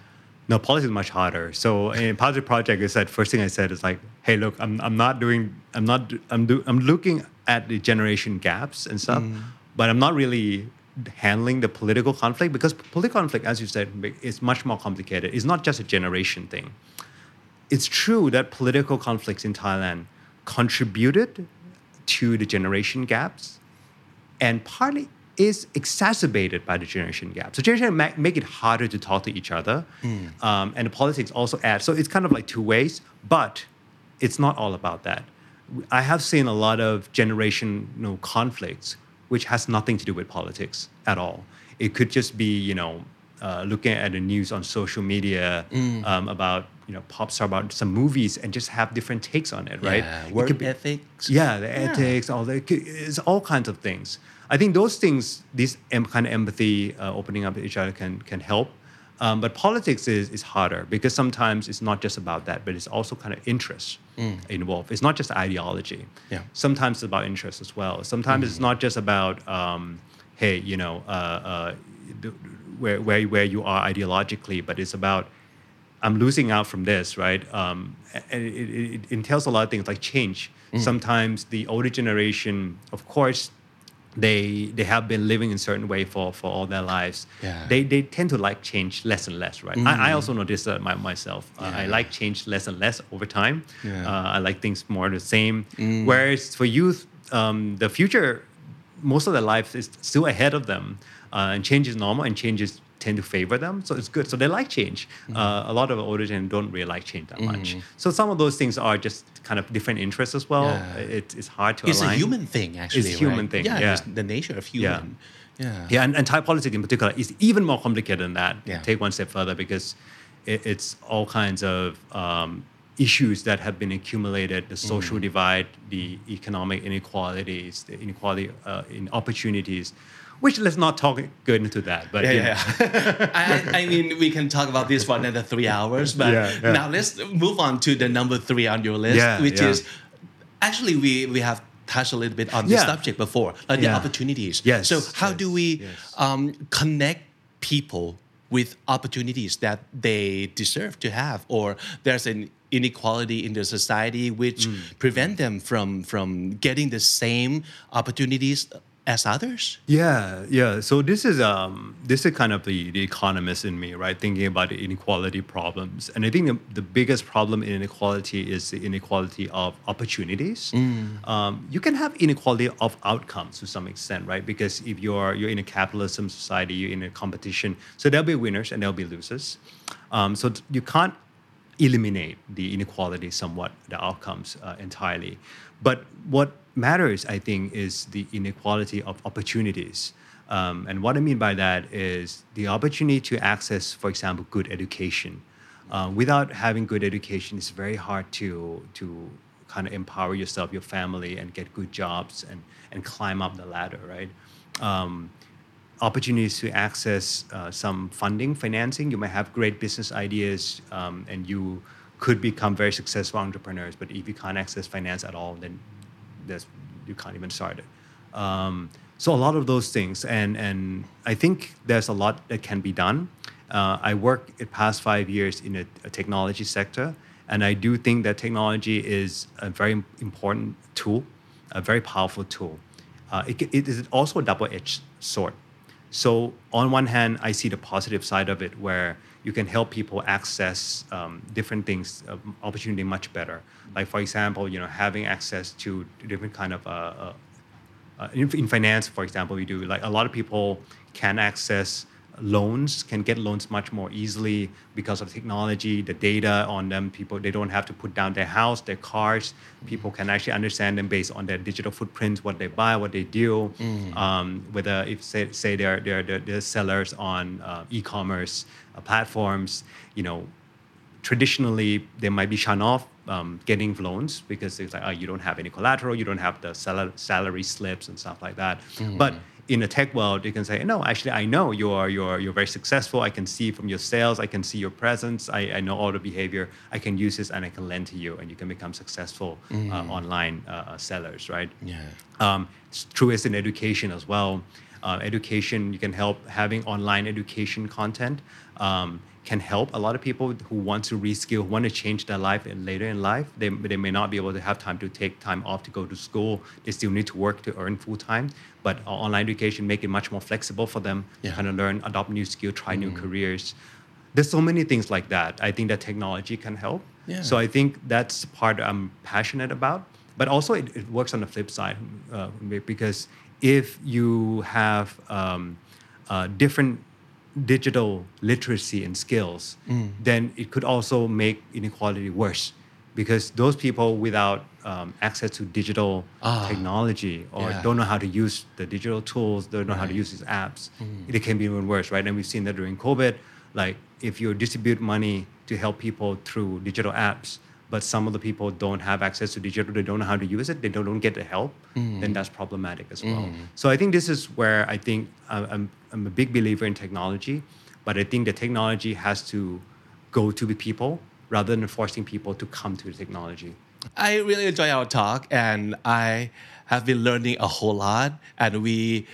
No, policy is much harder. So in Positive Project, I said first thing I said is like, hey, look, I'm, I'm not doing, I'm not, I'm do, I'm looking at the generation gaps and stuff, mm. but I'm not really handling the political conflict because political conflict, as you said, is much more complicated. It's not just a generation thing. It's true that political conflicts in Thailand contributed to the generation gaps, and partly is exacerbated by the generation gap. So generation ma- make it harder to talk to each other, um, and the politics also add. So it's kind of like two ways, but it's not all about that. I have seen a lot of generational conflicts, which has nothing to do with politics at all. It could just be, you know, uh, looking at the news on social media um, about, you know, pop star about some movies and just have different takes on it, right? Yeah, It work could be- ethics. yeah, the ethics, all the it's all kinds of things. I think those things, this em- kind of empathy, uh, opening up to each other can can help. Um, but politics is is harder because sometimes it's not just about that, but it's also kind of interest involved. It's not just ideology. Yeah. Sometimes it's about interest as well. Sometimes it's not just about um, hey, you know, uh, uh, where where where you are ideologically, but it's about I'm losing out from this, right? Um, and it, it, it entails a lot of things like change. Sometimes the older generation, of course, they they have been living in a certain way for, for all their lives. Yeah. They they tend to like change less and less, right? I, I also noticed that my, myself. Uh, I like change less and less over time. Yeah. Uh, I like things more the same. Whereas for youth, um, the future, most of their life is still ahead of them, uh, and change is normal, and changes tend to favor them. So it's good. So they like change. Uh, a lot of older gen don't really like change that much. So some of those things are just kind of different interests as well. Yeah. It, it's hard to It's align. a human thing, actually. It's a human right? thing, Yeah, yeah. the nature of human. Yeah. Yeah, and, and Thai politics in particular is even more complicated than that. Yeah. Take one step further because it, it's all kinds of um, issues that have been accumulated the social Mm. divide, the economic inequalities, the inequality uh, in opportunities, which let's not talk go into that. But Yeah, yeah, yeah. I, I- mean, we can talk about this for another three hours, but Yeah, now let's move on to the number three on your list, which is actually we we have touched a little bit on this subject before, like the opportunities. Yes, So how do we yes. um, connect people with opportunities that they deserve to have, or there's an inequality in the society which Mm. prevent them from from getting the same opportunities as others? Yeah, yeah. So this is um this is kind of the, the economist in me, right? Thinking about the inequality problems. And I think the, the biggest problem in inequality is the inequality of opportunities. Um, you can have inequality of outcomes to some extent, right? Because if you're you're in a capitalism society, you're in a competition, so there'll be winners and there'll be losers. Um, so you can't eliminate the inequality somewhat, the outcomes uh, entirely. But what matters, I think, is the inequality of opportunities. Um, and what I mean by that is the opportunity to access, for example, good education. Uh, without having good education, it's very hard to to kind of empower yourself, your family, and get good jobs and and climb up the ladder, right? Um, opportunities to access uh, some funding, financing. You might have great business ideas um, and you could become very successful entrepreneurs. But if you can't access finance at all, then you can't even start it. Um, so a lot of those things, and and I think there's a lot that can be done. Uh, I work the past five years in a, a technology sector, and I do think that technology is a very important tool, a very powerful tool. Uh, it, it is also a double-edged sword. So on one hand, I see the positive side of it, where you can help people access um, different things, uh, opportunity much better. Like for example, you know, having access to different kind of uh, uh, uh, in, in finance, for example, we do like a lot of people can access loans, can get loans much more easily because of technology, the data on them. People they don't have to put down their house, their cars. People can actually understand them based on their digital footprints, what they buy, what they do. Um, whether if say, say they're, they're they're sellers on uh, e-commerce uh, platforms, you know, traditionally they might be shun off um, getting loans because it's like oh, you don't have any collateral, you don't have the sal- salary slips and stuff like that. But in the tech world, you can say, no, actually, I know you're you're you're very successful. I can see from your sales, I can see your presence, I, I know all the behavior. I can use this and I can lend to you, and you can become successful uh, online uh, sellers, right? Yeah. Um, it's true as in education as well. Uh, education, you can help having online education content um, can help a lot of people who want to reskill, who want to change their life in later in life. They, they may not be able to have time to take time off to go to school. They still need to work to earn full time. But online education make it much more flexible for them Yeah. to kind of learn, adopt new skill, try new careers. There's so many things like that. I think that technology can help. Yeah. So I think that's part I'm passionate about. But also, it, it works on the flip side uh, because if you have um, uh, different digital literacy and skills, then it could also make inequality worse because those people without um, access to digital ah. technology or Yeah. don't know how to use the digital tools, don't know how to use these apps, mm. it can be even worse, right? And we've seen that during COVID, like if you distribute money to help people through digital apps, but some of the people don't have access to digital, they don't know how to use it, they don't, don't get the help, then mm. that's problematic as well. Mm. So I think this is where I think I'm, I'm, I'm a big believer in technology, but I think the technology has to go to the people rather than forcing people to come to the technology. I really enjoy our talk, and I have been learning a whole lot, and we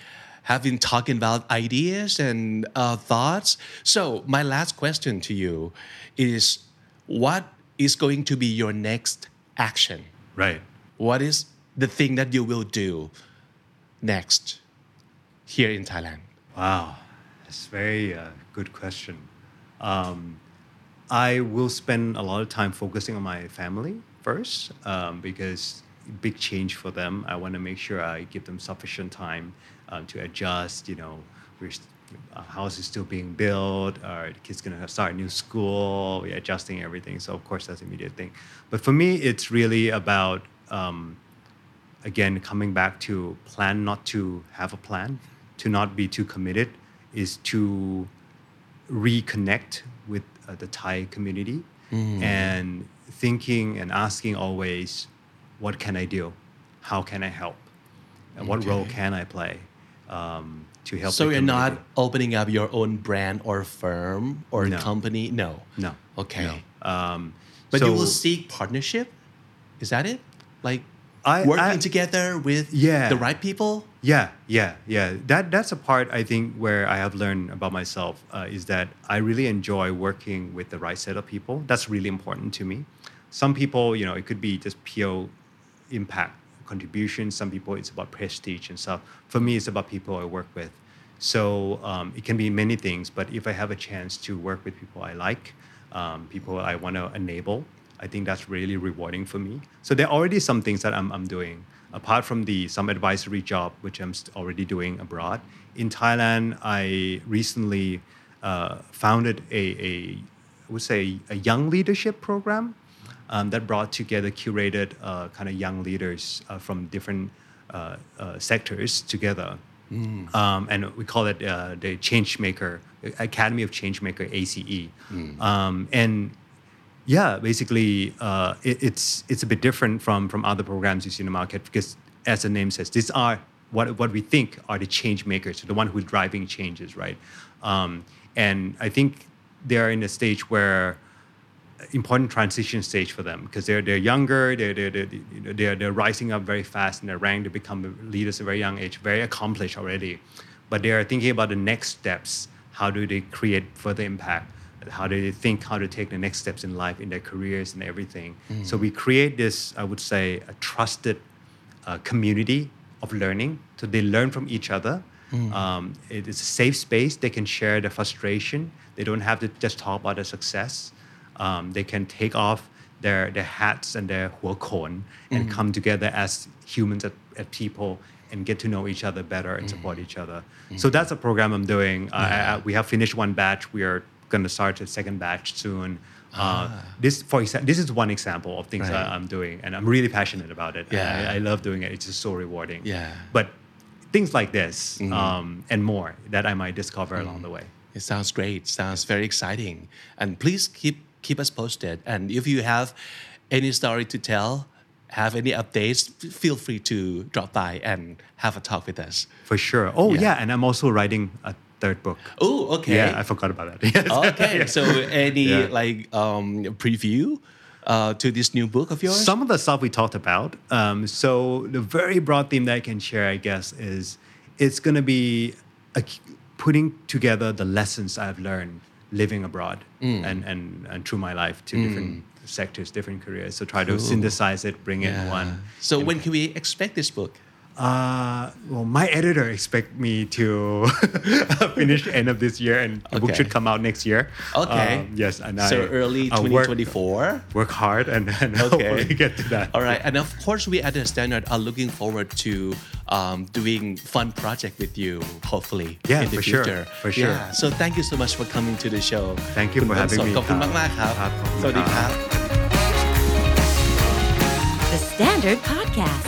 have been talking about ideas and uh, thoughts. So, my last question to you is what is going to be your next action? Right. What is the thing that you will do next here in Thailand? Wow, that's a very uh, good question. Um, I will spend a lot of time focusing on my family first um, because big change for them. I want to make sure I give them sufficient time um, to adjust. You know, we're our house is still being built. Our kid's gonna start a new school. We're adjusting everything. So of course that's immediate thing. But for me, it's really about um, again coming back to plan not to have a plan to not be too committed is to reconnect with uh, the thai community and thinking and asking always what can i do how can i help and what role can i play um, to help So you're not opening up your own brand or firm or No. company? No. no Okay. no. Um, But you will seek partnership? Is that it? Like I- working I- together with Yeah. the right people? Yeah, yeah, yeah. That that's a part I think where I have learned about myself uh, is that I really enjoy working with the right set of people. That's really important to me. Some people, you know, it could be just pure impact contribution. Some people, it's about prestige and stuff. For me, it's about people I work with. So um, it can be many things. But if I have a chance to work with people I like, um, people I want to enable, I think that's really rewarding for me. So there are already some things that I'm, I'm doing apart from the some advisory job which I'm already doing abroad. In Thailand, I recently uh, founded a, a I would say a young leadership program um, that brought together curated uh, kind of young leaders uh, from different uh, uh, sectors together. Um, and we call it uh, the Changemaker Academy of Changemaker ACE. Um, and yeah, basically, uh, it, it's it's a bit different from from other programs you see in the market because, as the name says, these are what what we think are the change makers, so the one who's driving changes, right? Um, and I think they are in a stage where important transition stage for them because they're they're younger, they're they're, they're, you know, they're they're rising up very fast in their rank, they become leaders at a very young age, very accomplished already, but they are thinking about the next steps. How do they create further impact? How do they think how to take the next steps in life, in their careers, and everything? So we create this, I would say, a trusted uh, community of learning. So they learn from each other. Um, it is a safe space. They can share their frustration. They don't have to just talk about their success. Um, they can take off their, their hats and their huokon and come together as humans, as, as people, and get to know each other better and support each other. So that's a program I'm doing. I, I, we have finished one batch. We are going to start a second batch soon. Uh, this, for example, this is one example of things Right. that I'm doing, and I'm really passionate about it. Yeah. I, I love doing it. It's just so rewarding. Yeah. But things like this um, and more that I might discover along the way. It sounds great. Sounds very exciting. And please keep keep us posted. And if you have any story to tell, have any updates, feel free to drop by and have a talk with us. For sure. Oh Yeah. yeah, and I'm also writing a third book. Oh, okay. Yeah, I forgot about that. Yes. okay. So any Yeah. like um, preview uh, to this new book of yours? Some of the stuff we talked about. Um, so the very broad theme that I can share, I guess, is it's going to be a, putting together the lessons I've learned living abroad Mm. and, and, and through my life to different sectors, different careers. So try to synthesize it, bring it in one. So when can we expect this book? Uh, well, my editor expect me to finish end of this year, and the book Okay. should come out next year. Okay. Um, yes, and so I early I work- 2024. Work, hard and, and Okay. hopefully get to that. All right, and of course, we at the Standard are looking forward to um, doing fun project with you, hopefully Yeah, in the for sure, future. for sure. Yeah, so thank you so much for coming to the show. Thank you คุณ for ต้น having สน me ขอบคุณ ครับ มากๆครับ ครับขอบคุณ สวัสดีค ครั รับ บ The Standard Podcast,